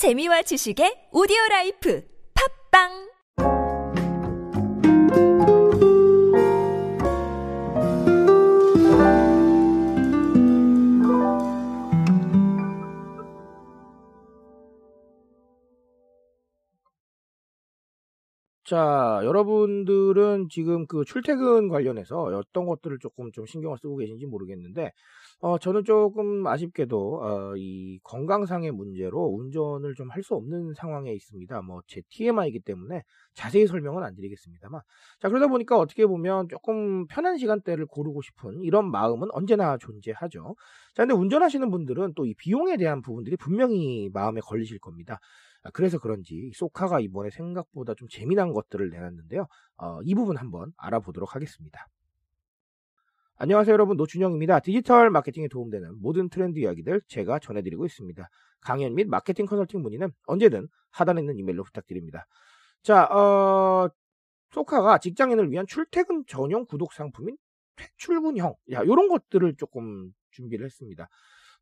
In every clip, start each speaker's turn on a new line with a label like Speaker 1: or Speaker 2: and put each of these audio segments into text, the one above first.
Speaker 1: 재미와 지식의 오디오 라이프. 팝빵
Speaker 2: 자, 여러분들은 지금 그 출퇴근 관련해서 어떤 것들을 조금 좀 신경을 쓰고 계신지 모르겠는데, 어, 저는 조금 아쉽게도, 어, 이 건강상의 문제로 운전을 좀 할 수 없는 상황에 있습니다. 뭐, 제 TMI이기 때문에 자세히 설명은 안 드리겠습니다만. 자, 그러다 보니까 어떻게 보면 조금 편한 시간대를 고르고 싶은 이런 마음은 언제나 존재하죠. 자, 근데 운전하시는 분들은 또 이 비용에 대한 부분들이 분명히 마음에 걸리실 겁니다. 아, 그래서 그런지 소카가 이번에 생각보다 좀 재미난 것들을 내놨는데요. 어, 이 부분 한번 알아보도록 하겠습니다. 안녕하세요 여러분 노준영입니다. 디지털 마케팅에 도움되는 모든 트렌드 이야기들 제가 전해드리고 있습니다. 강연 및 마케팅 컨설팅 문의는 언제든 하단에 있는 이메일로 부탁드립니다. 자, 어, 소카가 직장인을 위한 출퇴근 전용 구독 상품인 퇴출근형, 야, 요런 것들을 조금 준비를 했습니다.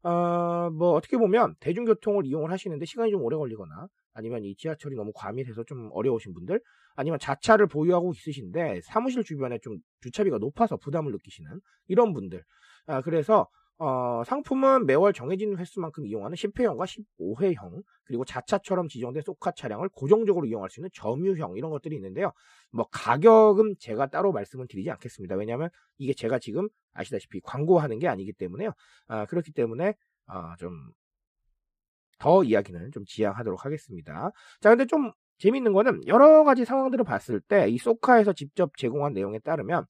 Speaker 2: 어, 뭐 어떻게 보면 대중교통을 이용을 하시는데 시간이 좀 오래 걸리거나 아니면 이 지하철이 너무 과밀해서 좀 어려우신 분들 아니면 자차를 보유하고 있으신데 사무실 주변에 좀 주차비가 높아서 부담을 느끼시는 이런 분들. 아, 그래서 어, 상품은 매월 정해진 횟수만큼 이용하는 10회형과 15회형, 그리고 자차처럼 지정된 소카 차량을 고정적으로 이용할 수 있는 점유형, 이런 것들이 있는데요. 뭐, 가격은 제가 따로 말씀을 드리지 않겠습니다. 왜냐하면 이게 제가 지금 아시다시피 광고하는 게 아니기 때문에요. 아, 그렇기 때문에, 아, 좀, 더 이야기는 좀 지양하도록 하겠습니다. 자, 근데 좀 재밌는 거는 여러 가지 상황들을 봤을 때 이 소카에서 직접 제공한 내용에 따르면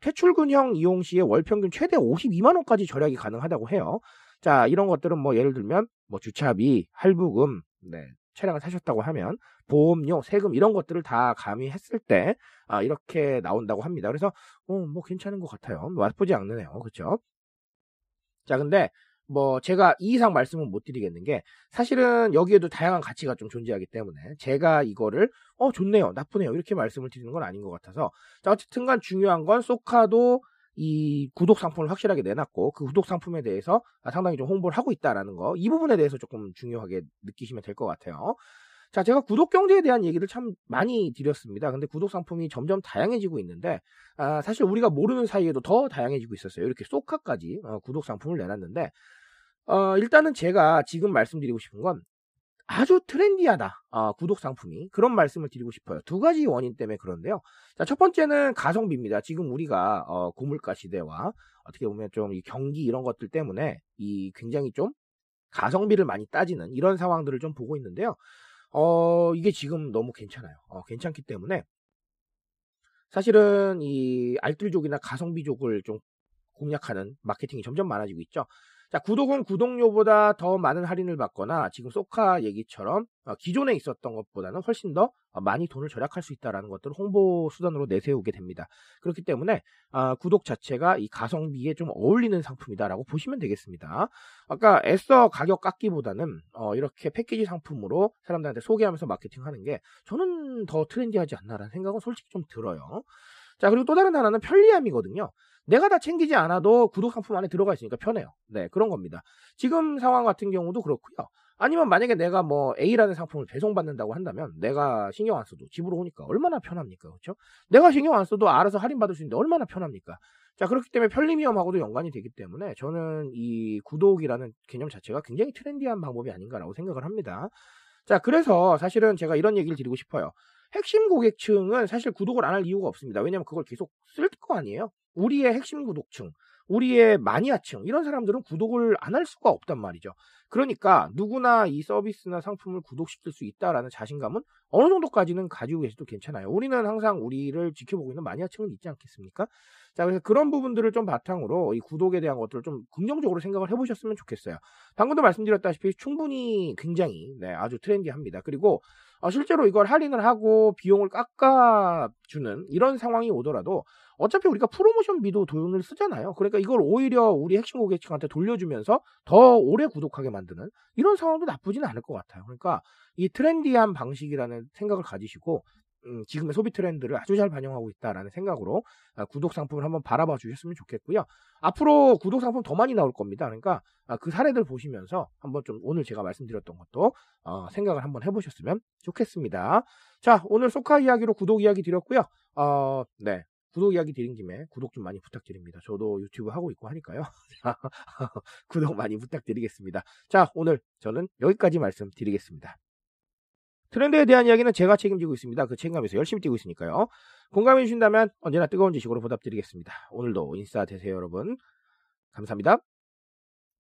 Speaker 2: 퇴출근형 이용 시에 월 평균 최대 52만 원까지 절약이 가능하다고 해요. 자, 이런 것들은 뭐 예를 들면 뭐 주차비, 할부금, 네, 차량을 사셨다고 하면 보험료, 세금 이런 것들을 다 가미했을 때 아, 이렇게 나온다고 합니다. 그래서 어, 뭐 괜찮은 것 같아요. 나쁘지 않네요. 그렇죠? 자, 근데 뭐 제가 이 이상 말씀은 못 드리겠는 게 사실은 여기에도 다양한 가치가 좀 존재하기 때문에 제가 이거를 어 좋네요 나쁘네요 이렇게 말씀을 드리는 건 아닌 것 같아서 자 어쨌든간 중요한 건 소카도 이 구독 상품을 확실하게 내놨고 그 구독 상품에 대해서 상당히 좀 홍보를 하고 있다라는 거 이 부분에 대해서 조금 중요하게 느끼시면 될 것 같아요. 자, 제가 구독 경제에 대한 얘기를 참 많이 드렸습니다. 근데 구독 상품이 점점 다양해지고 있는데, 아, 사실 우리가 모르는 사이에도 더 다양해지고 있었어요. 이렇게 소카까지 어, 구독 상품을 내놨는데, 어, 일단은 제가 지금 말씀드리고 싶은 건 아주 트렌디하다. 어, 구독 상품이. 그런 말씀을 드리고 싶어요. 두 가지 원인 때문에 그런데요. 자, 첫 번째는 가성비입니다. 지금 우리가, 어, 고물가 시대와 어떻게 보면 좀 이 경기 이런 것들 때문에 이 굉장히 좀 가성비를 많이 따지는 이런 상황들을 좀 보고 있는데요. 어, 이게 지금 너무 괜찮아요. 어, 괜찮기 때문에 사실은 이 알뜰족이나 가성비족을 좀 공략하는 마케팅이 점점 많아지고 있죠. 자, 구독은 구독료보다 더 많은 할인을 받거나 지금 소카 얘기처럼 어, 기존에 있었던 것보다는 훨씬 더 어, 많이 돈을 절약할 수 있다는 것들을 홍보 수단으로 내세우게 됩니다. 그렇기 때문에 어, 구독 자체가 이 가성비에 좀 어울리는 상품이다라고 보시면 되겠습니다. 아까 애써 가격 깎기보다는 이렇게 패키지 상품으로 사람들한테 소개하면서 마케팅하는 게 저는 더 트렌디하지 않나라는 생각은 솔직히 좀 들어요. 자, 그리고 또 다른 하나는 편리함이거든요. 내가 다 챙기지 않아도 구독 상품 안에 들어가 있으니까 편해요. 네, 그런 겁니다. 지금 상황 같은 경우도 그렇고요. 아니면 만약에 내가 뭐 A라는 상품을 배송받는다고 한다면 내가 신경 안 써도 집으로 오니까 얼마나 편합니까? 그렇죠? 내가 신경 안 써도 알아서 할인받을 수 있는데 얼마나 편합니까? 자, 그렇기 때문에 편리미엄하고도 연관이 되기 때문에 저는 이 구독이라는 개념 자체가 굉장히 트렌디한 방법이 아닌가라고 생각을 합니다. 자, 그래서 사실은 제가 이런 얘기를 드리고 싶어요. 핵심 고객층은 사실 구독을 안 할 이유가 없습니다. 왜냐하면 그걸 계속 쓸 거 아니에요. 우리의 핵심 구독층, 우리의 마니아층 이런 사람들은 구독을 안 할 수가 없단 말이죠. 그러니까 누구나 이 서비스나 상품을 구독시킬 수 있다라는 자신감은 어느 정도까지는 가지고 계셔도 괜찮아요. 우리는 항상 우리를 지켜보고 있는 마니아층은 있지 않겠습니까? 자, 그래서 그런 부분들을 좀 바탕으로 이 구독에 대한 것들을 좀 긍정적으로 생각을 해보셨으면 좋겠어요. 방금도 말씀드렸다시피 충분히 굉장히 네, 아주 트렌디합니다. 그리고 어, 실제로 이걸 할인을 하고 비용을 깎아주는 이런 상황이 오더라도 어차피 우리가 프로모션비도 돈을 쓰잖아요. 그러니까 이걸 오히려 우리 핵심 고객층한테 돌려주면서 더 오래 구독하게 만드는 이런 상황도 나쁘지는 않을 것 같아요. 그러니까 이 트렌디한 방식이라는 생각을 가지시고 음, 지금의 소비 트렌드를 아주 잘 반영하고 있다라는 생각으로 아, 구독 상품을 한번 바라봐 주셨으면 좋겠고요. 앞으로 구독 상품 더 많이 나올 겁니다. 그러니까 아, 그 사례들 보시면서 한번 좀 오늘 제가 말씀드렸던 것도 어, 생각을 한번 해보셨으면 좋겠습니다. 자, 오늘 소카 이야기로 구독 이야기 드렸고요. 어, 네. 구독 이야기 드린 김에 구독 좀 많이 부탁드립니다. 저도 유튜브 하고 있고 하니까요. 구독 많이 부탁드리겠습니다. 자, 오늘 저는 여기까지 말씀드리겠습니다. 트렌드에 대한 이야기는 제가 책임지고 있습니다. 그 책임감에서 열심히 뛰고 있으니까요. 공감해 주신다면 언제나 뜨거운 지식으로 보답드리겠습니다. 오늘도 인싸 되세요, 여러분. 감사합니다.